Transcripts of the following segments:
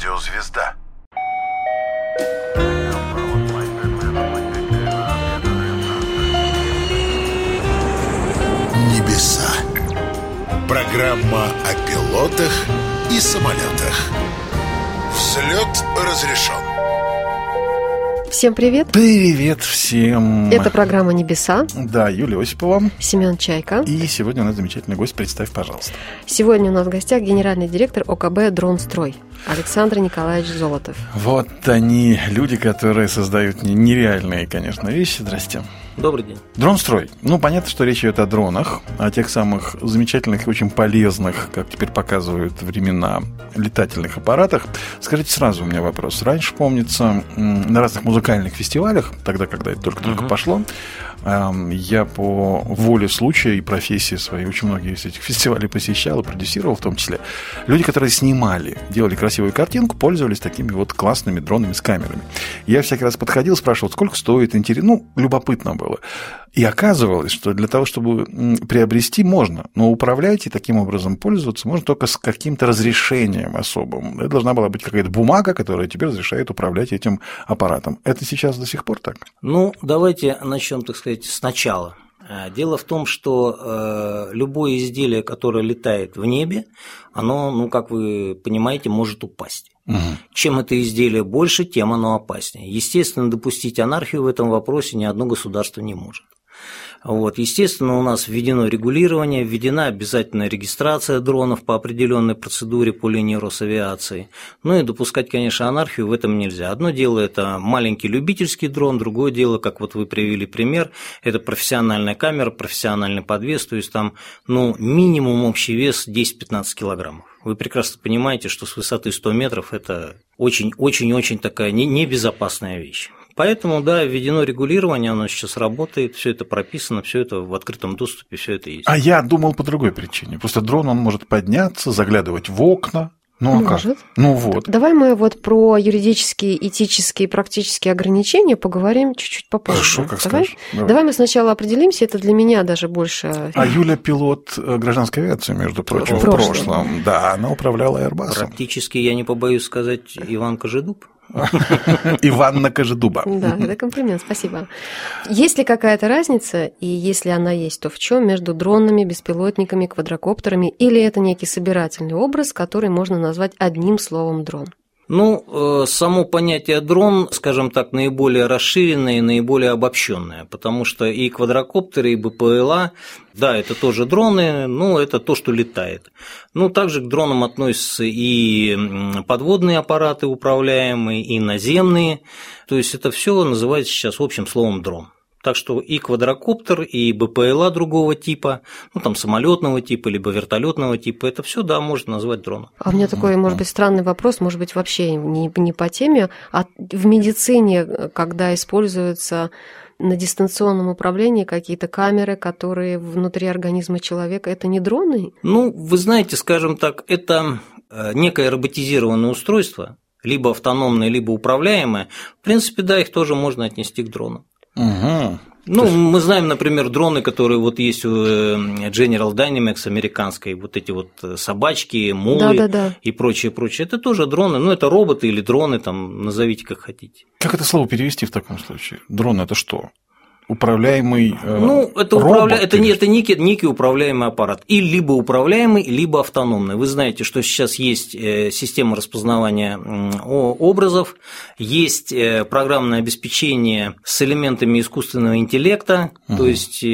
Радиозвезда. Небеса. Программа о пилотах и самолетах. Взлет разрешен. Всем привет! Привет всем! Это программа «Небеса». Да, Юлия Осипова. Семен Чайка. И сегодня у нас замечательный гость. Представь, пожалуйста. Сегодня у нас в гостях генеральный директор ОКБ «Дронстрой» Александр Николаевич Золотов. Вот они, люди, которые создают нереальные, конечно, вещи. Здрасте. Добрый день. Дронстрой. Ну, понятно, что речь идет о дронах, о тех самых замечательных и очень полезных, как теперь показывают времена, летательных аппаратах. Скажите сразу у меня вопрос. Раньше, помнится, на разных музыкальных фестивалях, тогда, когда это только-только uh-huh. пошло, я по воле случая и профессии своей очень многие из этих фестивалей посещал и продюсировал в том числе. Люди, которые снимали, делали красивую картинку, пользовались такими вот классными дронами с камерами. Я всякий раз подходил, спрашивал, сколько стоит, интересно, ну, любопытно было. И оказывалось, что для того, чтобы приобрести, можно, но управлять и таким образом пользоваться можно только с каким-то разрешением особым. Это должна была быть какая-то бумага, которая тебе разрешает управлять этим аппаратом. Это сейчас до сих пор так? Ну, давайте начнем, так сказать, сначала. Э, дело в том, что э, любое изделие, которое летает в небе, оно, ну, как вы понимаете, может упасть. Угу. Чем это изделие больше, тем оно опаснее. Естественно, допустить анархию в этом вопросе ни одно государство не может. Вот. Естественно, у нас введено регулирование, введена обязательная регистрация дронов по определенной процедуре по линии Росавиации. Ну и допускать, конечно, анархию в этом нельзя. Одно дело – это маленький любительский дрон, другое дело, как вот вы привели пример, это профессиональная камера, профессиональный подвес, то есть там ну, минимум общий вес 10-15 килограммов. Вы прекрасно понимаете, что с высоты 100 метров это очень-очень-очень такая небезопасная вещь. Поэтому, да, введено регулирование, оно сейчас работает, все это прописано, все это в открытом доступе, все это есть. А я думал по другой причине. Просто дрон, он может подняться, заглядывать в окна, ну, а Может. как? Ну вот. Давай мы вот про юридические, этические, практические ограничения поговорим чуть-чуть попозже. Хорошо, как Давай? скажешь. Давай. Давай мы сначала определимся, это для меня даже больше... А Юля пилот э, гражданской авиации, между прочим, в прошлом. прошлом. Да, она управляла Airbus. Практически, я не побоюсь сказать, Иван Кожедуб. Иванна Кожедуба. Да, это комплимент, спасибо. Есть ли какая-то разница, и если она есть, то в чем между дронами, беспилотниками, квадрокоптерами, или это некий собирательный образ, который можно назвать одним словом дрон? Ну, э, само понятие дрон, скажем так, наиболее расширенное и наиболее обобщенное, потому что и квадрокоптеры, и БПЛА, да, это тоже дроны, но это то, что летает. Ну, также к дронам относятся и подводные аппараты управляемые, и наземные, то есть это все называется сейчас общим словом дрон. Так что и квадрокоптер, и БПЛА другого типа, ну там самолетного типа, либо вертолетного типа, это все, да, можно назвать дроном. А у меня такой, может быть, странный вопрос, может быть, вообще не, не по теме, а в медицине, когда используются на дистанционном управлении какие-то камеры, которые внутри организма человека, это не дроны? Ну, вы знаете, скажем так, это некое роботизированное устройство, либо автономное, либо управляемое. В принципе, да, их тоже можно отнести к дронам. Угу. Ну, есть... мы знаем, например, дроны, которые вот есть у э, General Dynamics американской, вот эти вот э, собачки, мулы да, да, да. и прочее, прочее. Это тоже дроны, ну, это роботы или дроны, там, назовите как хотите. Как это слово перевести в таком случае? Дрон – это что? Управляемый э, Ну, это, робот, управля... это, не, это некий, некий управляемый аппарат. И либо управляемый, либо автономный. Вы знаете, что сейчас есть э, система распознавания образов, есть э, программное обеспечение с элементами искусственного интеллекта, угу. то есть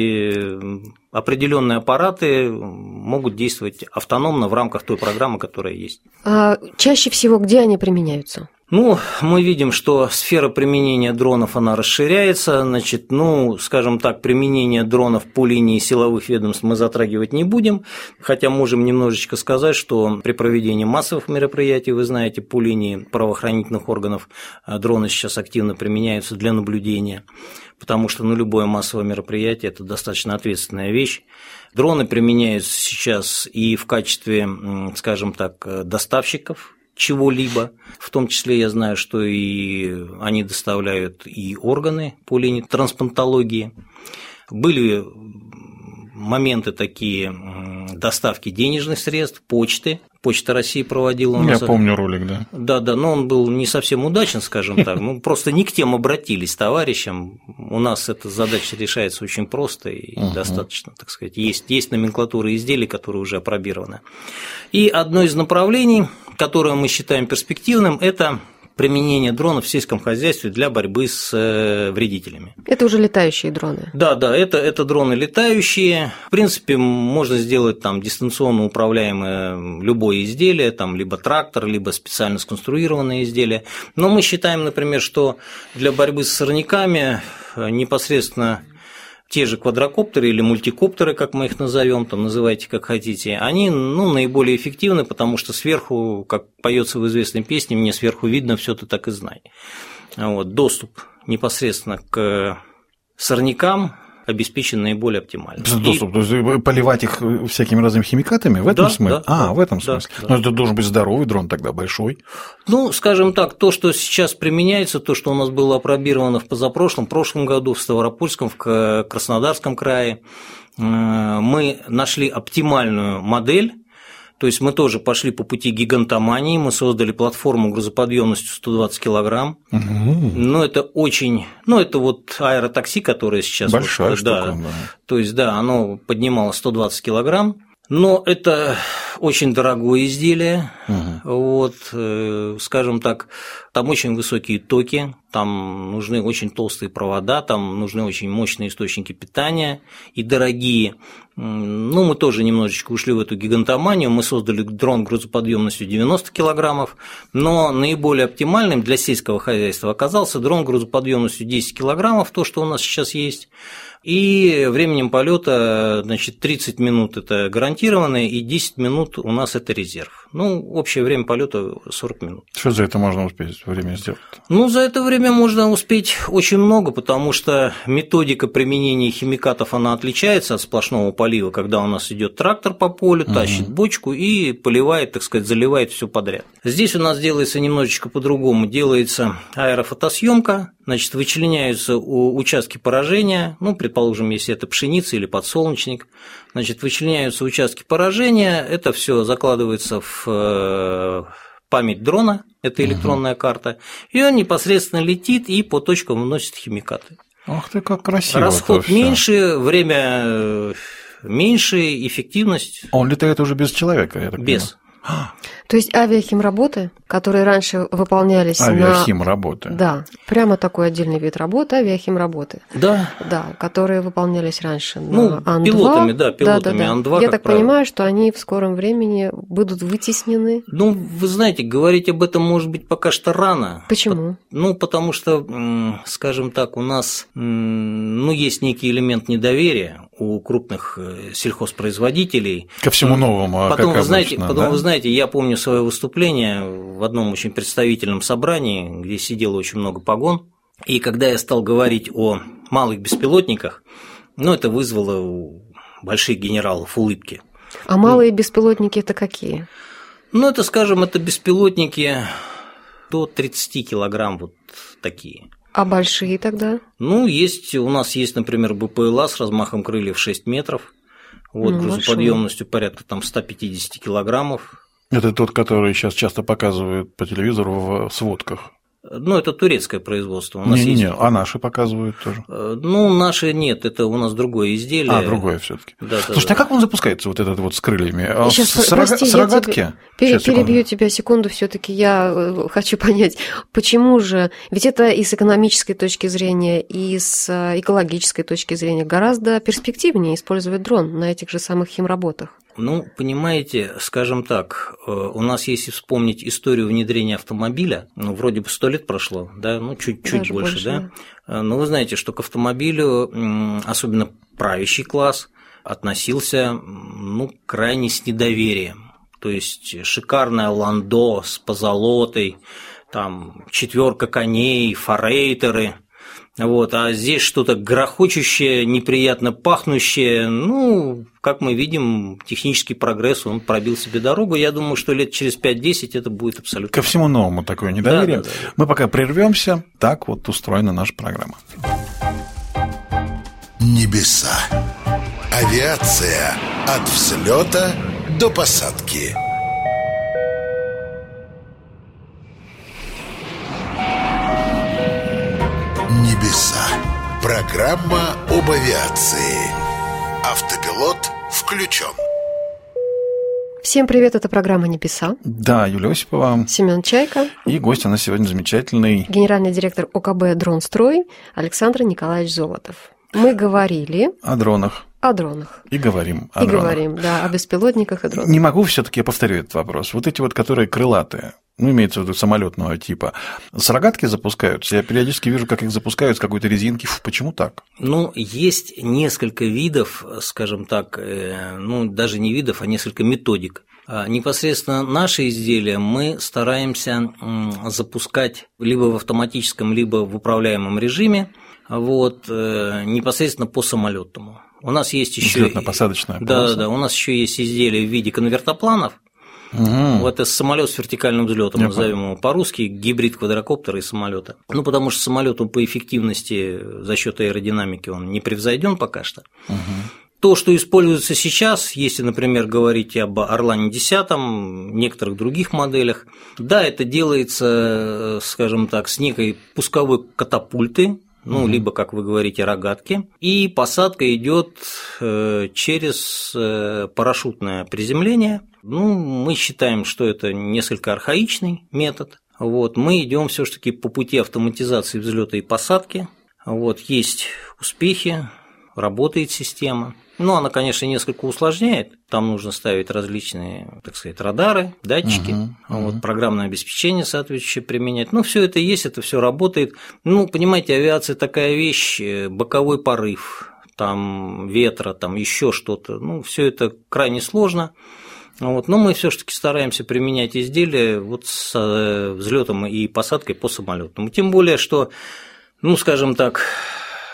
определенные аппараты могут действовать автономно в рамках той программы, которая есть. А чаще всего где они применяются? Ну, мы видим, что сфера применения дронов, она расширяется, значит, ну, скажем так, применение дронов по линии силовых ведомств мы затрагивать не будем, хотя можем немножечко сказать, что при проведении массовых мероприятий, вы знаете, по линии правоохранительных органов э, дроны сейчас активно применяются для наблюдения, потому что, ну, любое массовое мероприятие – это достаточно ответственная вещь. Дроны применяются сейчас и в качестве, скажем так, э, доставщиков чего-либо. В том числе я знаю, что и они доставляют и органы по линии трансплантологии. Были моменты такие доставки денежных средств, почты. Почта России проводила у нас. Я помню ролик, да. Да, да, но он был не совсем удачен, скажем так. Мы просто не к тем обратились товарищам. У нас эта задача решается очень просто и угу. достаточно, так сказать. Есть, есть номенклатура изделий, которые уже опробированы. И одно из направлений, которое мы считаем перспективным, это применение дронов в сельском хозяйстве для борьбы с э, вредителями. Это уже летающие дроны. Да, да, это, это дроны летающие. В принципе, можно сделать там дистанционно управляемое любое изделие, там либо трактор, либо специально сконструированное изделие. Но мы считаем, например, что для борьбы с сорняками э, непосредственно те же квадрокоптеры или мультикоптеры, как мы их назовем, там называйте как хотите, они ну, наиболее эффективны, потому что сверху, как поется в известной песне, мне сверху видно, все ты так и знай. Вот, доступ непосредственно к сорнякам обеспечен наиболее оптимально. Доступ, и... то есть поливать их всякими разными химикатами в этом да, смысле? Да, а, да, в этом смысле. Да, Но это должен быть здоровый дрон тогда, большой. Ну, скажем так, то, что сейчас применяется, то, что у нас было опробировано в позапрошлом, прошлом году в Ставропольском, в Краснодарском крае, э, мы нашли оптимальную модель то есть мы тоже пошли по пути гигантомании, мы создали платформу грузоподъемностью 120 килограмм. Угу. Ну, это очень, ну, это вот аэротакси, которое сейчас большая вот, штука, да. да. То есть, да, оно поднимало 120 килограмм. Но это очень дорогое изделие, угу. вот, э, скажем так, там очень высокие токи, там нужны очень толстые провода, там нужны очень мощные источники питания и дорогие. Ну, мы тоже немножечко ушли в эту гигантоманию, мы создали дрон грузоподъемностью 90 килограммов, но наиболее оптимальным для сельского хозяйства оказался дрон грузоподъемностью 10 килограммов, то, что у нас сейчас есть, и временем полета, значит, 30 минут это гарантированное, и 10 минут у нас это резерв. Ну, общее время полета 40 минут. Что за это можно успеть время сделать? Ну, за это время можно успеть очень много, потому что методика применения химикатов, она отличается от сплошного полива, когда у нас идет трактор по полю, угу. тащит бочку и поливает, так сказать, заливает все подряд. Здесь у нас делается немножечко по-другому. Делается аэрофотосъемка, значит, вычленяются участки поражения, ну, предположим, если это пшеница или подсолнечник, значит, вычленяются участки поражения, это все закладывается в э, память дрона, это электронная угу. карта, и он непосредственно летит и по точкам вносит химикаты. Ах ты, как красиво. Расход меньше, время э, меньше, эффективность. Он летает уже без человека, я так без. понимаю. То есть авиахимработы, которые раньше выполнялись Авиахимработы. На... Да, прямо такой отдельный вид работы, авиахимработы. Да. Да, которые выполнялись раньше ну, на Ан-2. пилотами, да, пилотами да, да, да. Ан-2, Я так правило. понимаю, что они в скором времени будут вытеснены. Ну, вы знаете, говорить об этом может быть пока что рано. Почему? Ну, потому что, скажем так, у нас ну, есть некий элемент недоверия у крупных э, сельхозпроизводителей. Ко всему новому. А потом, как вы знаете, обычно, потом да? вы знаете, я помню свое выступление в одном очень представительном собрании, где сидело очень много погон, и когда я стал говорить о малых беспилотниках, ну, это вызвало у больших генералов улыбки. А малые беспилотники это какие? Ну, это, скажем, это беспилотники до 30 килограмм вот такие. А большие тогда? Ну, есть, у нас есть, например, БПЛА с размахом крыльев 6 метров, вот, ну, грузоподъемностью порядка там 150 килограммов. Это тот, который сейчас часто показывают по телевизору в сводках. Ну, это турецкое производство. У нас не, есть... не, а наши показывают тоже. Э, ну, наши нет, это у нас другое изделие. А, другое все-таки. Да, Слушай, да, а как он запускается, вот этот вот с крыльями? А Сейчас, с, прости, с рогатки? Тебя пере, перебью тебя секунду, все-таки я э, хочу понять, почему же, ведь это и с экономической точки зрения, и с э, экологической точки зрения гораздо перспективнее использовать дрон на этих же самых химработах. Ну, понимаете, скажем так, э, у нас, если вспомнить историю внедрения автомобиля, ну, вроде бы сто лет прошло, да, ну, чуть-чуть больше, больше, да, да, но вы знаете, что к автомобилю, особенно правящий класс, относился, ну, крайне с недоверием. То есть шикарная ландо с позолотой, там четверка коней, форейтеры – вот, а здесь что-то грохочущее, неприятно пахнущее. Ну, как мы видим, технический прогресс, он пробил себе дорогу. Я думаю, что лет через 5-10 это будет абсолютно. Ко всему новому такое недоверие. Да, да, да. Мы пока прервемся. Так вот устроена наша программа. Небеса Авиация от взлета до посадки. Программа об авиации. Автопилот включен. Всем привет, это программа «Небеса». Да, Юлия Осипова. Семен Чайка. И гость у нас сегодня замечательный. Генеральный директор ОКБ «Дронстрой» Александр Николаевич Золотов. Мы говорили... О дронах. О дронах. И говорим о и дронах. говорим, да, о беспилотниках и дронах. Не могу все-таки, я повторю этот вопрос. Вот эти вот, которые крылатые, ну, имеется в виду самолетного типа, с рогатки запускаются. Я периодически вижу, как их запускают с какой-то резинки. Фу, почему так? Ну, есть несколько видов, скажем так, э, ну, даже не видов, а несколько методик. А непосредственно наши изделия мы стараемся запускать либо в автоматическом, либо в управляемом режиме, вот, э, непосредственно по самолетному. У нас есть еще. посадочная Да, да, у нас еще есть изделия в виде конвертопланов. Угу. Вот это самолет с вертикальным взлетом, Я назовем его по-русски, гибрид квадрокоптера и самолета. Ну, потому что самолет по эффективности за счет аэродинамики он не превзойден пока что. Угу. То, что используется сейчас, если, например, говорить об Орлане 10, некоторых других моделях, да, это делается, скажем так, с некой пусковой катапульты, ну, угу. либо, как вы говорите, рогатки, и посадка идет э, через э, парашютное приземление. Ну, мы считаем, что это несколько архаичный метод. Вот, мы идем все-таки по пути автоматизации взлета и посадки. Вот, есть успехи, работает система. Ну, она, конечно, несколько усложняет. Там нужно ставить различные, так сказать, радары, датчики, uh-huh. вот программное обеспечение соответствующее применять. Ну, все это есть, это все работает. Ну, понимаете, авиация такая вещь, э, боковой порыв, там ветра, там еще что-то. Ну, все это крайне сложно. Вот, но мы все-таки стараемся применять изделия вот с э, взлетом и посадкой по самолетам. Тем более, что, ну, скажем так,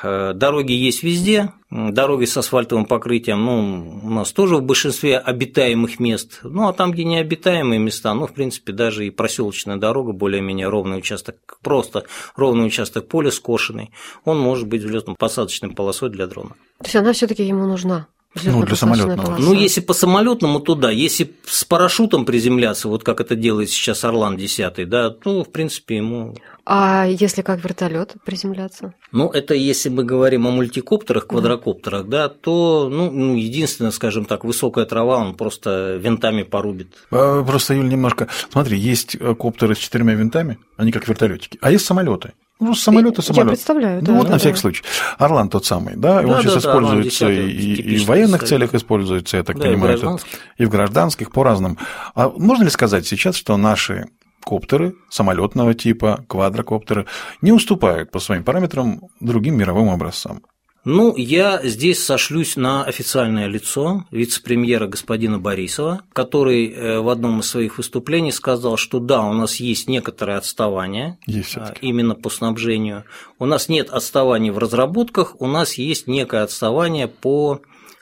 дороги есть везде, дороги с асфальтовым покрытием, ну, у нас тоже в большинстве обитаемых мест, ну, а там, где необитаемые места, ну, в принципе, даже и проселочная дорога, более-менее ровный участок, просто ровный участок поля скошенный, он может быть взлетно-посадочной полосой для дрона. То есть она все-таки ему нужна? Ну, для самолетного. Ну, если по самолетному, то да. Если с парашютом приземляться, вот как это делает сейчас Орлан 10, да, то, в принципе, ему. А если как вертолет приземляться? Ну, это если мы говорим о мультикоптерах, квадрокоптерах, да, то, ну, ну, единственное, скажем так, высокая трава, он просто винтами порубит. А, просто, Юль, немножко. Смотри, есть э, коптеры с четырьмя винтами, они как вертолетики, а есть самолеты. Ну, самолет и самолет. Я представляю, да. Ну, вот да, на всякий да. случай. Орлан тот самый, да, да он да, сейчас да, используется Орлан 10, и, и в военных стоит. целях используется, я так да, понимаю, и в, и в гражданских по-разному. А можно ли сказать сейчас, что наши коптеры самолетного типа, квадрокоптеры не уступают по своим параметрам другим мировым образцам? Ну, я здесь сошлюсь на официальное лицо вице-премьера господина Борисова, который э, в одном из своих выступлений сказал, что да, у нас есть некоторое отставание есть а, именно по снабжению. У нас нет отставаний в разработках, у нас есть некое отставание по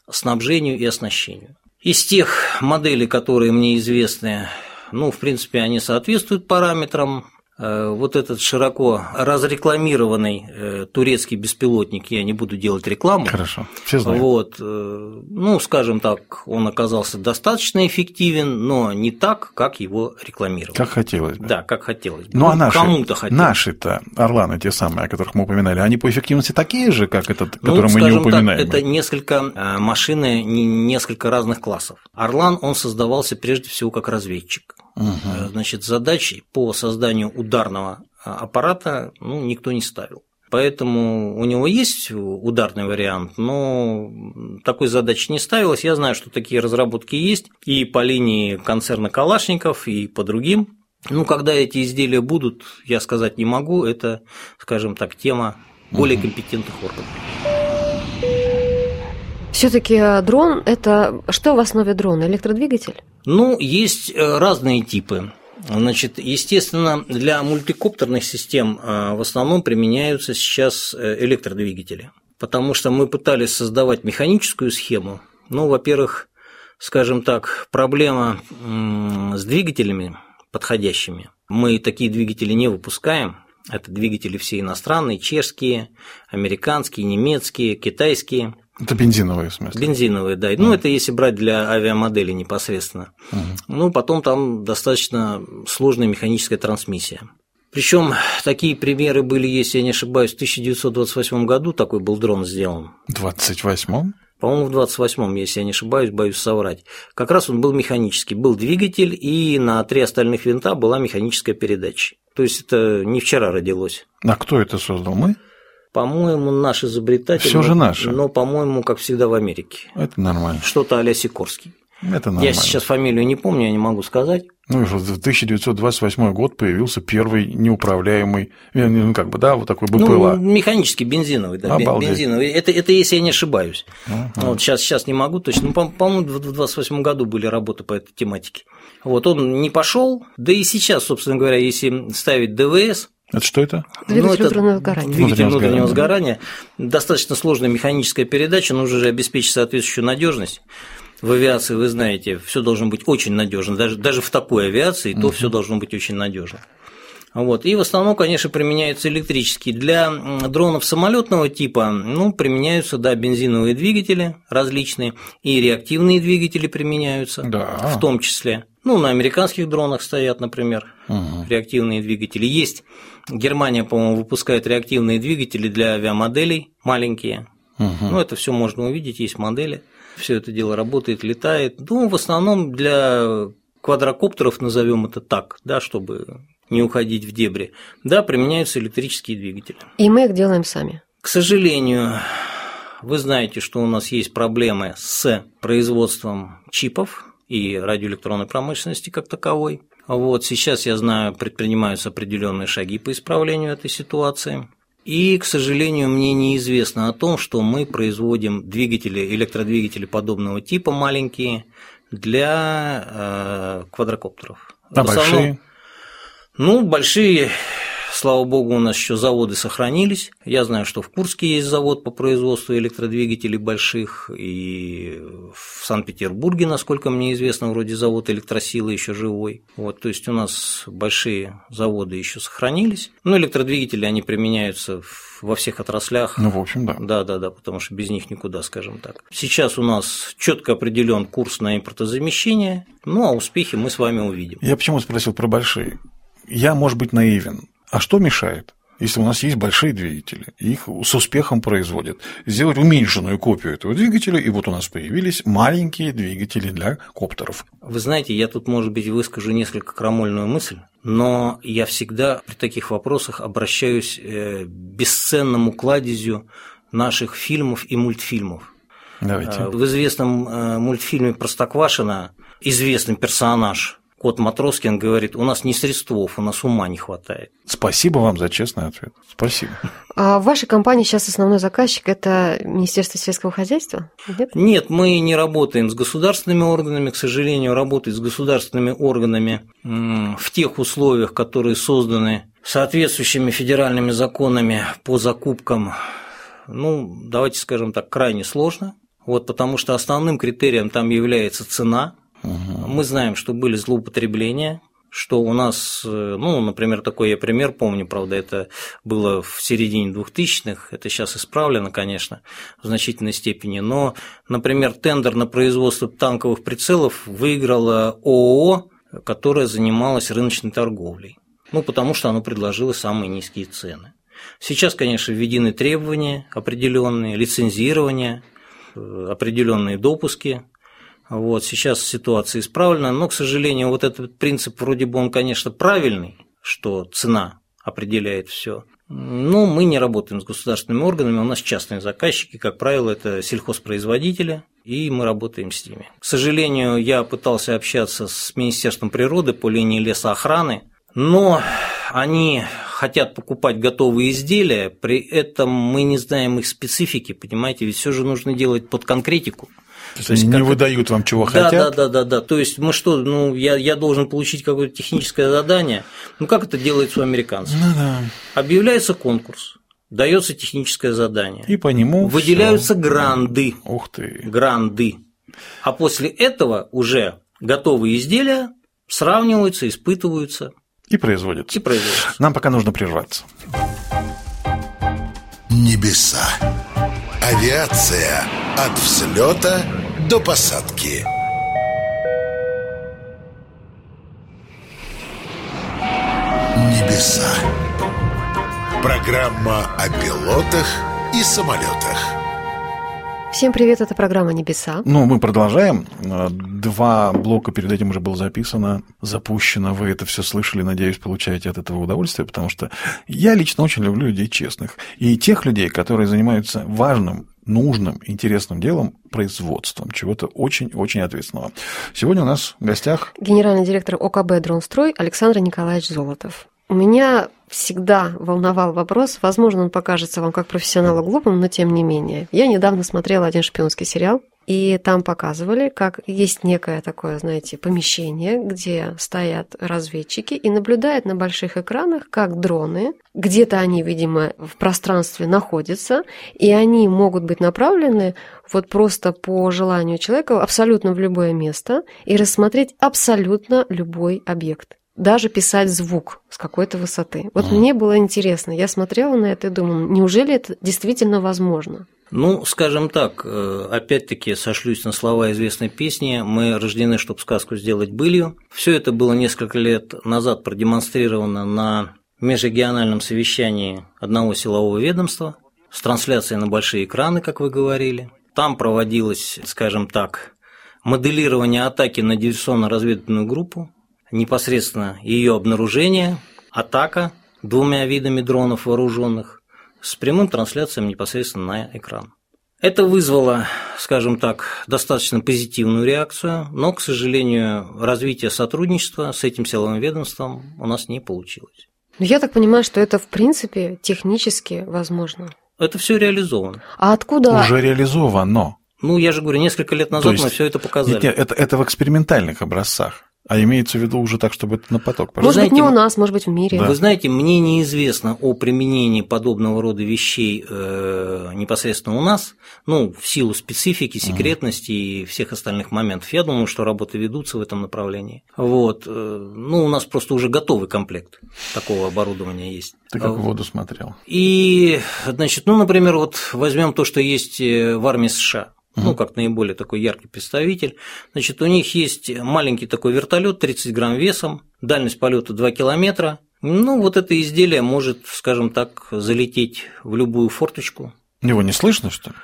снабжению и оснащению. Из тех моделей, которые мне известны, ну, в принципе, они соответствуют параметрам вот этот широко разрекламированный э, турецкий беспилотник, я не буду делать рекламу. Хорошо, все знают. Вот, э, ну, скажем так, он оказался достаточно эффективен, но не так, как его рекламировали. Как хотелось бы. Да, как хотелось бы. Ну, а наши, кому-то хотелось. Наши-то Орланы, те самые, о которых мы упоминали, они по эффективности такие же, как этот, ну, который мы не упоминаем? Так, это несколько машины, несколько разных классов. Орлан, он создавался прежде всего как разведчик. Угу. Значит, задачи по созданию ударного а, аппарата ну, никто не ставил. Поэтому у него есть ударный вариант, но такой задачи не ставилось. Я знаю, что такие разработки есть и по линии концерна Калашников, и по другим. Ну, когда эти изделия будут, я сказать не могу. Это, скажем так, тема более компетентных органов. Все-таки э, дрон это что в основе дрона? Электродвигатель? Ну, есть э, разные типы. Значит, естественно, для мультикоптерных систем э, в основном применяются сейчас электродвигатели, потому что мы пытались создавать механическую схему. Ну, во-первых, скажем так, проблема с двигателями подходящими. Мы такие двигатели не выпускаем. Это двигатели все иностранные, чешские, американские, немецкие, китайские. Это бензиновые, в смысле? Бензиновые, да. Ну, это если брать для авиамодели непосредственно. Ну, потом там достаточно сложная механическая трансмиссия. Причем такие примеры были, если я не ошибаюсь, в 1928 году такой был дрон сделан. В 28-м? По-моему, в 28-м, если я не ошибаюсь, боюсь соврать. Как раз он был механический. Был двигатель, и на три остальных винта была механическая передача. То есть это не вчера родилось. А кто это создал? Мы? По-моему, наш изобретатель. Все же наше. Но, по-моему, как всегда в Америке. Это нормально. Что-то а Сикорский. Это нормально. Я сейчас фамилию не помню, я не могу сказать. Ну, в 1928 год появился первый неуправляемый, э, ну, как бы, да, вот такой БПЛА. Ну, механический, бензиновый, да, Обалдеть. бензиновый. Это, это если я не ошибаюсь. Ага. Вот сейчас, сейчас не могу точно. Ну, по-моему, в 28 году были работы по этой тематике. Вот он не пошел, да и сейчас, собственно говоря, если ставить ДВС, это что это? Двигатель ну, это внутреннего сгорания. Двигатель Внутреннего сгорания. сгорания. Достаточно сложная механическая передача, нужно же обеспечить соответствующую надежность. В авиации, вы знаете, все должно быть очень надежно. Даже, даже в такой авиации, то все должно быть очень надежно. Вот. И в основном, конечно, применяются электрические. Для дронов самолетного типа ну, применяются да, бензиновые двигатели различные, и реактивные двигатели применяются, Да. в том числе. Ну, на американских дронах стоят, например, Мгм. реактивные двигатели. Есть Германия, по-моему, выпускает реактивные двигатели для авиамоделей маленькие. Мгм. Ну, это все можно увидеть, есть модели. Все это дело работает, летает. Ну, в основном для квадрокоптеров, назовем это так, да, чтобы не уходить в дебри, да, применяются электрические двигатели. И мы их делаем сами. К сожалению, вы знаете, что у нас есть проблемы с производством чипов и радиоэлектронной промышленности как таковой. Вот сейчас, я знаю, предпринимаются определенные шаги по исправлению этой ситуации. И, к сожалению, мне неизвестно о том, что мы производим двигатели, электродвигатели подобного типа маленькие для э, квадрокоптеров. А большие? ну, большие, слава богу, у нас еще заводы сохранились. Я знаю, что в Курске есть завод по производству электродвигателей больших, и в Санкт-Петербурге, насколько мне известно, вроде завод электросилы еще живой. Вот, то есть у нас большие заводы еще сохранились. Ну, электродвигатели, они применяются во всех отраслях. Ну, в общем, да. Да, да, да, потому что без них никуда, скажем так. Сейчас у нас четко определен курс на импортозамещение, ну а успехи мы с вами увидим. Я почему спросил про большие? Я, может быть, наивен. А что мешает? Если у нас есть большие двигатели, их с успехом производят, сделать уменьшенную копию этого двигателя, и вот у нас появились маленькие двигатели для коптеров. Вы знаете, я тут, может быть, выскажу несколько крамольную мысль, но я всегда при таких вопросах обращаюсь э, к бесценному кладезю наших фильмов и мультфильмов. Давайте. Э, В известном э, мультфильме Простоквашина известный персонаж Кот Матроскин говорит, у нас не средств, у нас ума не хватает. Спасибо вам за честный ответ. Спасибо. А в вашей компании сейчас основной заказчик – это Министерство сельского хозяйства? Нет? Нет, мы не работаем с государственными органами, к сожалению, работать с государственными органами в тех условиях, которые созданы соответствующими федеральными законами по закупкам, ну, давайте скажем так, крайне сложно. Вот, потому что основным критерием там является цена. Мы знаем, что были злоупотребления, что у нас, э, ну, например, такой я пример помню, правда, это было в середине 2000-х, это сейчас исправлено, конечно, в значительной степени, но, например, тендер на производство танковых прицелов выиграла ООО, которая занималась рыночной торговлей, ну, потому что оно предложило самые низкие цены. Сейчас, конечно, введены требования определенные, лицензирование, э, определенные допуски, вот, сейчас ситуация исправлена, но, к сожалению, вот этот принцип вроде бы он, конечно, правильный, что цена определяет все. Но мы не работаем с государственными органами, у нас частные заказчики, как правило, это сельхозпроизводители, и мы работаем с ними. К сожалению, я пытался общаться с Министерством природы по линии лесоохраны, но они хотят покупать готовые изделия, при этом мы не знаем их специфики, понимаете, ведь все же нужно делать под конкретику. То есть они не как- выдают вам, чего Да, хотят. да, да, да, да. То есть мы что, ну, я, я должен получить какое-то техническое задание. Ну, как это делается у американцев? Ну да. Объявляется конкурс, дается техническое задание, И по нему выделяются всё. гранды, Ух ты. гранды. А после этого уже готовые изделия сравниваются, испытываются И производится. и производятся. Нам пока нужно прерваться. Небеса. Авиация От взлета до посадки. Небеса. Программа о пилотах и самолетах. Всем привет, это программа «Небеса». Ну, мы продолжаем. Два блока перед этим уже было записано, запущено. Вы это все слышали, надеюсь, получаете от этого удовольствие, потому что я лично очень люблю людей честных. И тех людей, которые занимаются важным, нужным, интересным делом, производством чего-то очень-очень ответственного. Сегодня у нас в гостях... Генеральный директор ОКБ «Дронстрой» Александр Николаевич Золотов. У меня всегда волновал вопрос, возможно, он покажется вам как профессионалу глупым, но тем не менее. Я недавно смотрела один шпионский сериал, и там показывали, как есть некое такое, знаете, помещение, где стоят разведчики и наблюдают на больших экранах, как дроны, где-то они, видимо, в пространстве находятся, и они могут быть направлены вот просто по желанию человека абсолютно в любое место и рассмотреть абсолютно любой объект даже писать звук с какой-то высоты. Вот mm. мне было интересно, я смотрела на это и думала, неужели это действительно возможно? Ну, скажем так, э, опять-таки сошлюсь на слова известной песни «Мы рождены, чтобы сказку сделать былью». Все это было несколько лет назад продемонстрировано на межрегиональном совещании одного силового ведомства с трансляцией на большие экраны, как вы говорили. Там проводилось, скажем так, моделирование атаки на диверсионно-разведывательную группу, непосредственно ее обнаружение, атака двумя видами дронов вооруженных с прямым трансляцией непосредственно на экран. Это вызвало, скажем так, достаточно позитивную реакцию, но, к сожалению, развитие сотрудничества с этим силовым ведомством у нас не получилось. Но я так понимаю, что это в принципе технически возможно. Это все реализовано. А откуда? Уже реализовано. Ну, я же говорю, несколько лет назад есть, мы все это показали. Нет, нет, это, это в экспериментальных образцах. А имеется в виду уже так, чтобы это на поток пошло? Может знаете, быть, не у нас, может быть, в мире. Да. Вы знаете, мне неизвестно о применении подобного рода вещей э, непосредственно у нас, ну, в силу специфики, секретности угу. и всех остальных моментов. Я думаю, что работы ведутся в этом направлении. Вот. Э, ну, у нас просто уже готовый комплект такого оборудования есть. Ты как в воду смотрел. И, значит, ну, например, вот возьмем то, что есть э, в армии США ну, как наиболее такой яркий представитель. Значит, у них есть маленький такой вертолет, 30 грамм весом, дальность полета 2 километра. Ну, вот это изделие может, скажем так, залететь в любую форточку. Его не слышно, что ли?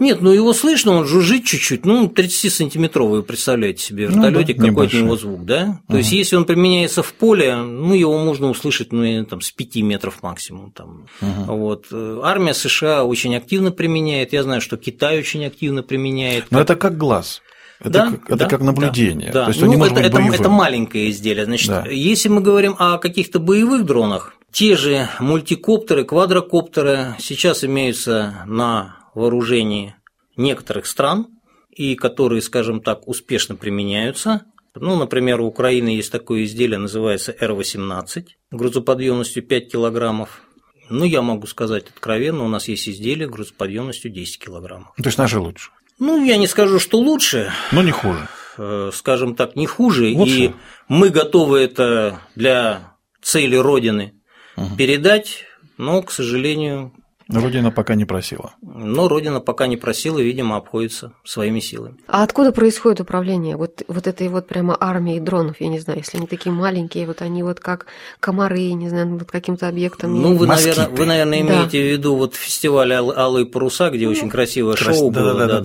Нет, ну его слышно, он жужжит чуть-чуть, ну, 30-сантиметровый, представляете себе, вертолетик, ну, да, какой от него звук, да? То угу. есть, если он применяется в поле, ну, его можно услышать, ну, там, с 5 метров максимум. Там. Угу. Вот. Армия США очень активно применяет, я знаю, что Китай очень активно применяет. Но это как глаз. Это, да, как, это да, как наблюдение. Да, То есть ну, это, быть это, это маленькое изделие. Значит, да. если мы говорим о каких-то боевых дронах, те же мультикоптеры, квадрокоптеры сейчас имеются на вооружении некоторых стран, и которые, скажем так, успешно применяются. Ну, например, у Украины есть такое изделие, называется Р-18, грузоподъемностью 5 килограммов. Ну, я могу сказать откровенно, у нас есть изделие грузоподъемностью 10 килограммов. То есть наши лучше? Ну, я не скажу, что лучше. Но не хуже. Э, скажем так, не хуже. Лучше. И мы готовы это для цели Родины угу. передать, но, к сожалению, Родина пока не просила. Но Родина пока не просила, видимо, обходится своими силами. А откуда происходит управление вот, вот этой вот прямо армией дронов, я не знаю, если они такие маленькие, вот они вот как комары, не знаю, вот каким-то объектом. Ну, вы, наверное, вы, наверное, имеете да. в виду вот фестиваль «Алые паруса», где ну, очень красивое крас... шоу да, было.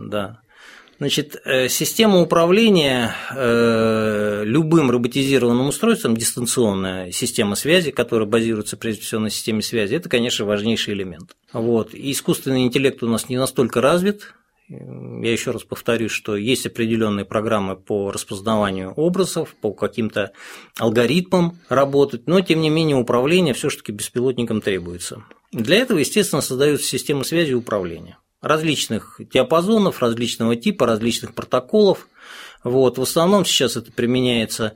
Да, Значит, э, система управления э, любым роботизированным устройством, дистанционная система связи, которая базируется прежде всего на системе связи, это, конечно, важнейший элемент. Вот. И искусственный интеллект у нас не настолько развит, я еще раз повторюсь, что есть определенные программы по распознаванию образов, по каким-то алгоритмам работать, но тем не менее управление все-таки беспилотникам требуется. Для этого, естественно, создаются системы связи и управления различных диапазонов, различного типа, различных протоколов. Вот. В основном сейчас это применяется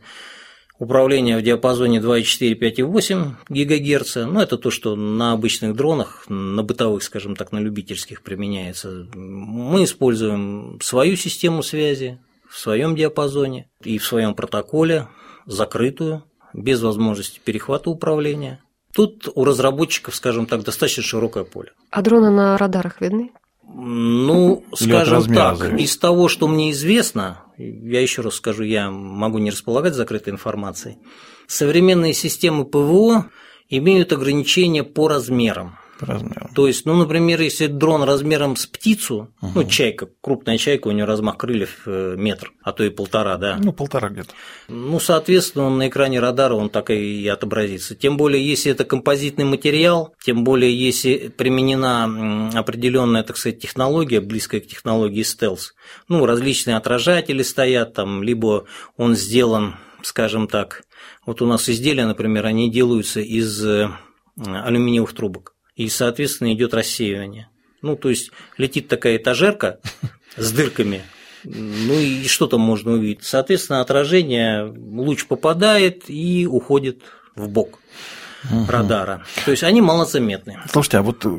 управление в диапазоне 2,4, 5,8 ГГц. Ну, это то, что на обычных дронах, на бытовых, скажем так, на любительских применяется. Мы используем свою систему связи в своем диапазоне и в своем протоколе, закрытую, без возможности перехвата управления. Тут у разработчиков, скажем так, достаточно широкое поле. А дроны на радарах видны? Ну, скажем так, зависит? из того, что мне известно, я еще раз скажу, я могу не располагать закрытой информацией, современные системы ПВО имеют ограничения по размерам. По размеру. То есть, ну, например, если дрон размером с птицу, ну, чайка, крупная чайка, у нее размах крыльев э, метр, а то и полтора, да. Ну, полтора где-то. Ну, соответственно, он на экране радара он так и отобразится. Тем более, если это композитный материал, тем более, если применена определенная, так сказать, технология, близкая к технологии стелс. Ну, различные отражатели стоят там, либо он сделан, скажем так, вот у нас изделия, например, они делаются из э, алюминиевых трубок и, соответственно, идет рассеивание. Ну, то есть летит такая этажерка с дырками, ну и что там можно увидеть? Соответственно, отражение, луч попадает и уходит в бок радара. То есть они малозаметны. Слушайте, а вот э,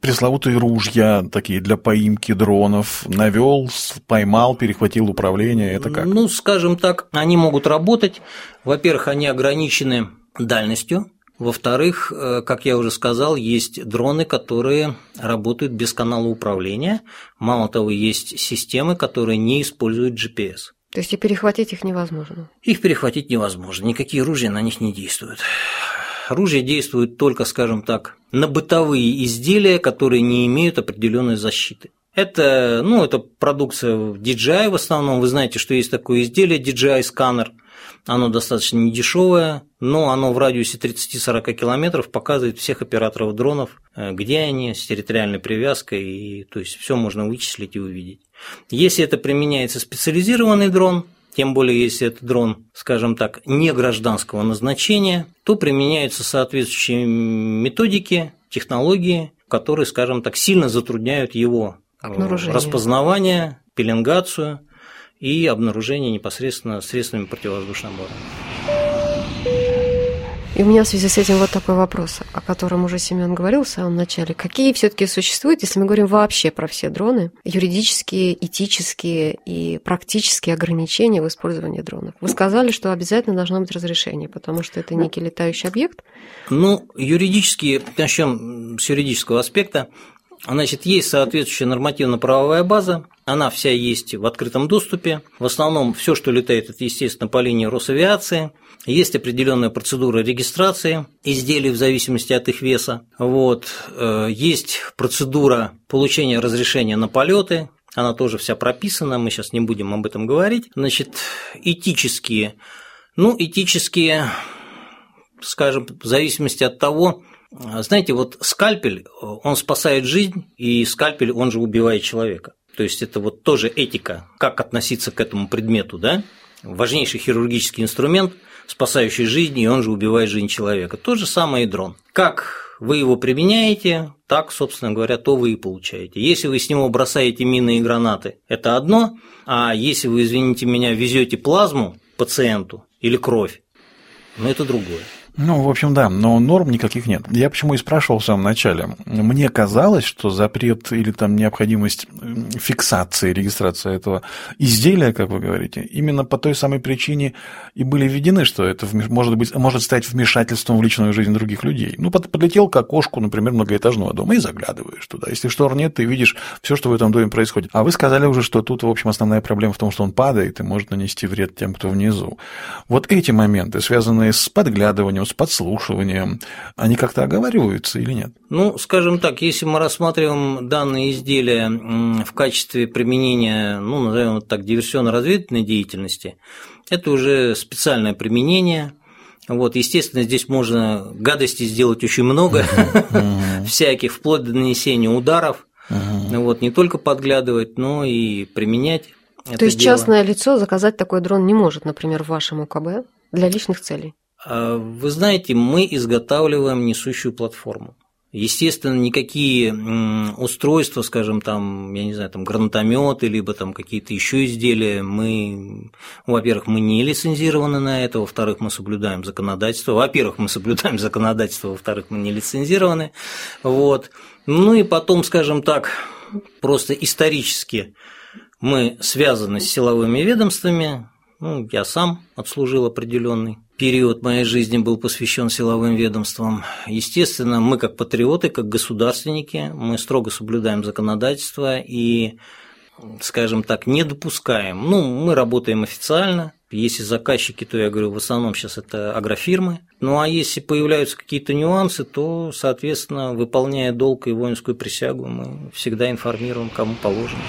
пресловутые ружья такие для поимки дронов навел, поймал, перехватил управление, это как? Ну, скажем так, они могут работать. Во-первых, они ограничены дальностью. Во-вторых, э, как я уже сказал, есть дроны, которые работают без канала управления. Мало того, есть системы, которые не используют GPS. То есть и перехватить их невозможно. Их перехватить невозможно, никакие ружья на них не действуют. Ружья действуют только, скажем так, на бытовые изделия, которые не имеют определенной защиты. Это, ну, это продукция DJI в основном. Вы знаете, что есть такое изделие DJI сканер. Оно достаточно недешевое, но оно в радиусе 30-40 километров показывает всех операторов дронов, э, где они, с территориальной привязкой, и, то есть все можно вычислить и увидеть. Если это применяется специализированный дрон, тем более если это дрон, скажем так, не гражданского назначения, то применяются соответствующие методики, технологии, которые, скажем так, сильно затрудняют его э, распознавание, пеленгацию и обнаружение непосредственно средствами противовоздушной обороны. И у меня в связи с этим вот такой вопрос, о котором уже Семен говорил в самом начале. Какие все-таки существуют, если мы говорим вообще про все дроны, юридические, этические и практические ограничения в использовании дронов? Вы сказали, что обязательно должно быть разрешение, потому что это некий летающий объект. Ну, юридически, начнем с юридического аспекта. Значит, есть соответствующая нормативно-правовая база, она вся есть в открытом доступе. В основном все, что летает, это, естественно, по линии Росавиации. Есть определенная процедура регистрации изделий в зависимости от их веса. Вот. Э, Есть процедура получения разрешения на полеты, она тоже вся прописана, мы сейчас не будем об этом говорить. Значит, этические, ну, этические, скажем, в зависимости от того, знаете, вот скальпель, он спасает жизнь, и скальпель, он же убивает человека. То есть это вот тоже этика, как относиться к этому предмету, да? Важнейший хирургический инструмент, спасающий жизнь, и он же убивает жизнь человека. То же самое и дрон. Как вы его применяете, так, собственно говоря, то вы и получаете. Если вы с него бросаете мины и гранаты, это одно, а если вы, извините меня, везете плазму пациенту или кровь, ну это другое. Ну, в общем, да, но норм никаких нет. Я почему и спрашивал в самом начале. Мне казалось, что запрет или там необходимость фиксации, регистрации этого изделия, как вы говорите, именно по той самой причине и были введены, что это может, быть, может стать вмешательством в личную жизнь других людей. Ну, подлетел к окошку, например, многоэтажного дома и заглядываешь туда. Если штор нет, ты видишь все, что в этом доме происходит. А вы сказали уже, что тут, в общем, основная проблема в том, что он падает и может нанести вред тем, кто внизу. Вот эти моменты, связанные с подглядыванием, с подслушиванием, они как-то оговариваются или нет? Ну, скажем так, если мы рассматриваем данные изделия в качестве применения, ну, назовем это так, диверсионно-разведывательной деятельности, это уже специальное применение. Вот, естественно, здесь можно гадости сделать очень много, всяких, вплоть до нанесения ударов. Вот, не только подглядывать, но и применять. То есть частное лицо заказать такой дрон не может, например, в вашем УКБ для личных целей? А, вы знаете, мы изготавливаем несущую платформу. Естественно, никакие устройства, скажем, там, я не знаю, там гранатометы, либо там какие-то еще изделия, мы, во-первых, мы не лицензированы на это, во-вторых, мы соблюдаем законодательство, во-первых, мы соблюдаем законодательство, во-вторых, мы не лицензированы, вот. Ну и потом, скажем так, просто исторически мы связаны с силовыми ведомствами, Ну, я сам отслужил определенный период моей жизни был посвящен силовым ведомствам. Естественно, мы как патриоты, как государственники, мы строго соблюдаем законодательство и, скажем так, не допускаем. Ну, мы работаем официально, если заказчики, то я говорю, в основном сейчас это агрофирмы. Ну а если появляются какие-то нюансы, то, соответственно, выполняя долг и воинскую присягу, мы всегда информируем, кому положено.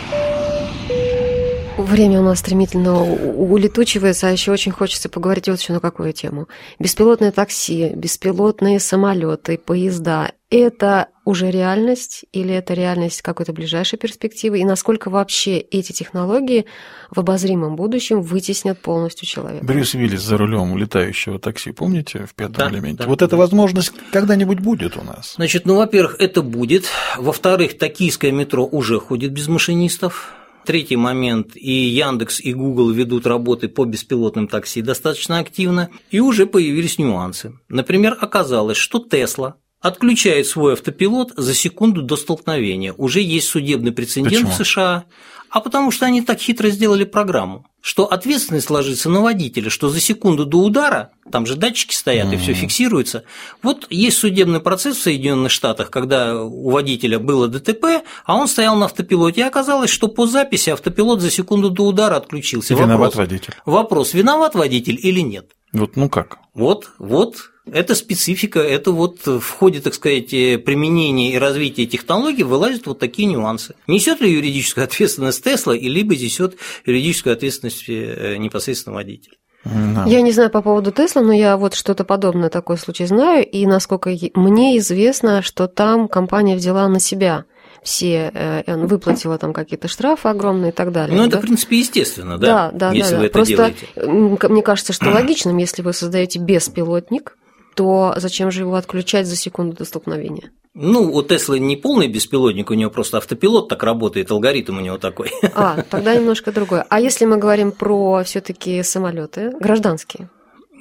Время у нас стремительно улетучивается, а еще очень хочется поговорить вот еще на какую тему. Беспилотное такси, беспилотные самолеты, поезда – это уже реальность или это реальность какой-то ближайшей перспективы? И насколько вообще эти технологии в обозримом будущем вытеснят полностью человека? Брюс Виллис за рулем летающего такси, помните, в пятом да, элементе? Да, вот эта возможность когда-нибудь будет у нас? Значит, ну, во-первых, это будет. Во-вторых, токийское метро уже ходит без машинистов. Третий момент, и Яндекс, и Google ведут работы по беспилотным такси достаточно активно, и уже появились нюансы. Например, оказалось, что Тесла отключает свой автопилот за секунду до столкновения. Уже есть судебный прецедент Почему? в США, а потому что они так хитро сделали программу, что ответственность ложится на водителя, что за секунду до удара, там же датчики стоят и все фиксируется. Вот есть судебный процесс в Соединенных Штатах, когда у водителя было ДТП, а он стоял на автопилоте, и оказалось, что по записи автопилот за секунду до удара отключился. Виноват Вопрос, водитель. вопрос, виноват водитель или нет? Вот, ну как? Вот, вот, это специфика, это вот в ходе, так сказать, применения и развития технологий вылазят вот такие нюансы. Несет ли юридическую ответственность Тесла, и либо несет юридическую ответственность э, непосредственно водитель? Да. Я не знаю по поводу Тесла, но я вот что-то подобное такой случай знаю, и насколько мне известно, что там компания взяла на себя все, э, выплатила там какие-то штрафы огромные и так далее. Ну, это, да? в принципе, естественно, да, да, да, если да, вы да. это Просто делаете. мне кажется, что логичным, если вы создаете беспилотник, то зачем же его отключать за секунду до столкновения? Ну, у Теслы не полный беспилотник, у него просто автопилот так работает, алгоритм у него такой. А, тогда немножко другое. А если мы говорим про все-таки самолеты гражданские?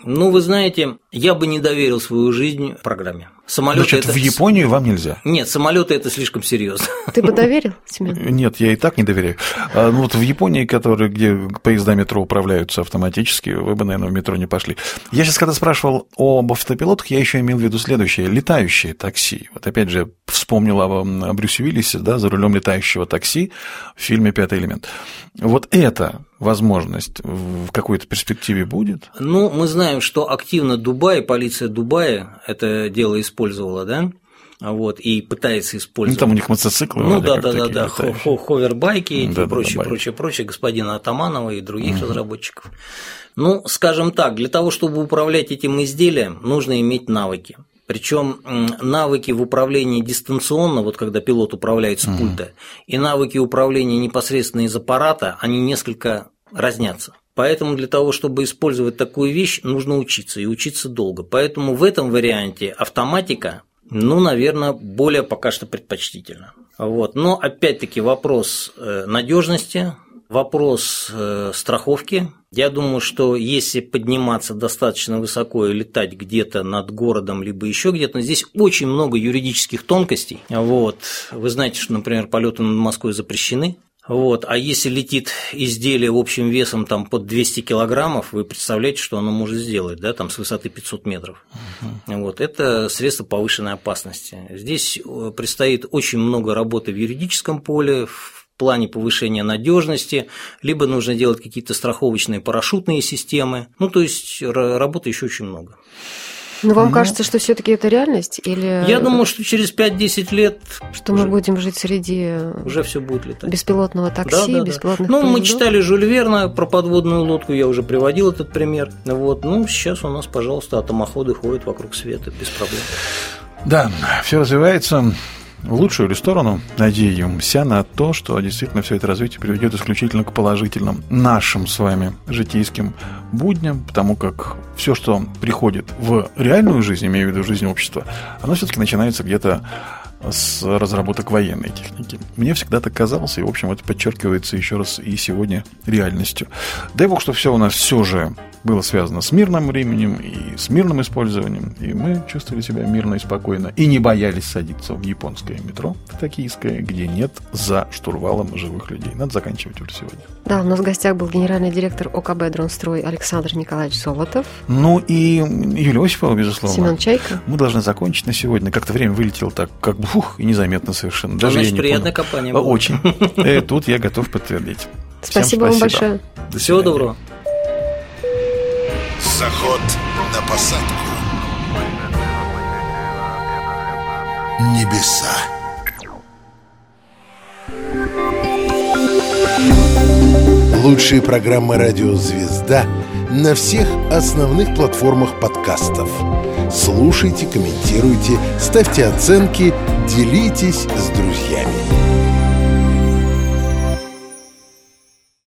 Ну, вы знаете, я бы не доверил свою жизнь программе. Самолеты Значит, это... в Японию вам нельзя? Нет, самолеты это слишком серьезно. Ты бы доверил, Семен? Нет, я и так не доверяю. А, ну, вот в Японии, которые, где поезда метро управляются автоматически, вы бы, наверное, в метро не пошли. Я сейчас, когда спрашивал об автопилотах, я еще имел в виду следующее. Летающие такси. Вот опять же, вспомнил о, о Брюсе Уиллисе, да, за рулем летающего такси в фильме «Пятый элемент». Вот эта возможность в какой-то перспективе будет? Ну, мы знаем, что активно Дубай, полиция Дубая это дело использовала, да? Вот, и пытается Ну, использовать. там у них мотоциклы. Ну да, да, да, да, хо- ховербайки и Да, да, прочее, байки. прочее, прочее, господина Атаманова и других разработчиков. Ну, скажем так, для того, чтобы управлять этим изделием, нужно иметь навыки. Причем навыки в управлении дистанционно, вот когда пилот управляет с пульта, и навыки управления непосредственно из аппарата, они несколько разнятся. Поэтому для того, чтобы использовать такую вещь, нужно учиться и учиться долго. Поэтому в этом варианте автоматика, ну, наверное, более пока что предпочтительна. Вот. Но опять-таки вопрос надежности, вопрос э, страховки. Я думаю, что если подниматься достаточно высоко и летать где-то над городом, либо еще где-то, здесь очень много юридических тонкостей. Вот. Вы знаете, что, например, полеты над Москвой запрещены. Вот. А если летит изделие общим весом там, под 200 килограммов, вы представляете, что оно может сделать да, там, с высоты 500 метров. Вот. Это средство повышенной опасности. Здесь э, предстоит очень много работы в юридическом поле, в плане повышения надежности, либо нужно делать какие-то страховочные парашютные системы. Ну, то есть работы еще очень много. Ну, вам Ну. кажется, что все-таки это реальность? Или Я думаю, что через 5-10 лет что мы уже- будем жить среди уже все будет летать. беспилотного такси, Да, да, да. беспилотных Ну, мы читали Жюль Верна про подводную лодку, я уже приводил этот пример. Вот. Ну, сейчас у нас, пожалуйста, атомоходы ходят вокруг света без проблем. Да, все развивается в лучшую ли сторону. Надеемся на то, что действительно все это развитие приведет исключительно к положительным нашим с вами житейским будням, потому как все, что приходит в реальную жизнь, имею в виду жизнь общества, оно все-таки начинается где-то с разработок военной техники. Мне всегда так казалось, и, в общем, это подчеркивается еще раз и сегодня реальностью. Дай бог, что все у нас все же было связано с мирным временем и с мирным использованием. И мы чувствовали себя мирно и спокойно. И не боялись садиться в японское метро, в токийское, где нет за штурвалом живых людей. Надо заканчивать уже сегодня. Да, у нас в гостях был генеральный директор ОКБ «Дронстрой» Александр Николаевич Золотов. Ну и Юлия Осипова, безусловно. Семен Чайка. Мы должны закончить на сегодня. Как-то время вылетело так, как бы, ух, и незаметно совершенно. Даже Значит, я не приятная понял. компания была. Очень. Э, Тут я готов подтвердить. Всем Спасибо вам большое. До Всего доброго. Заход на посадку. Небеса. Лучшие программы «Радио Звезда» на всех основных платформах подкастов. Слушайте, комментируйте, ставьте оценки, делитесь с друзьями.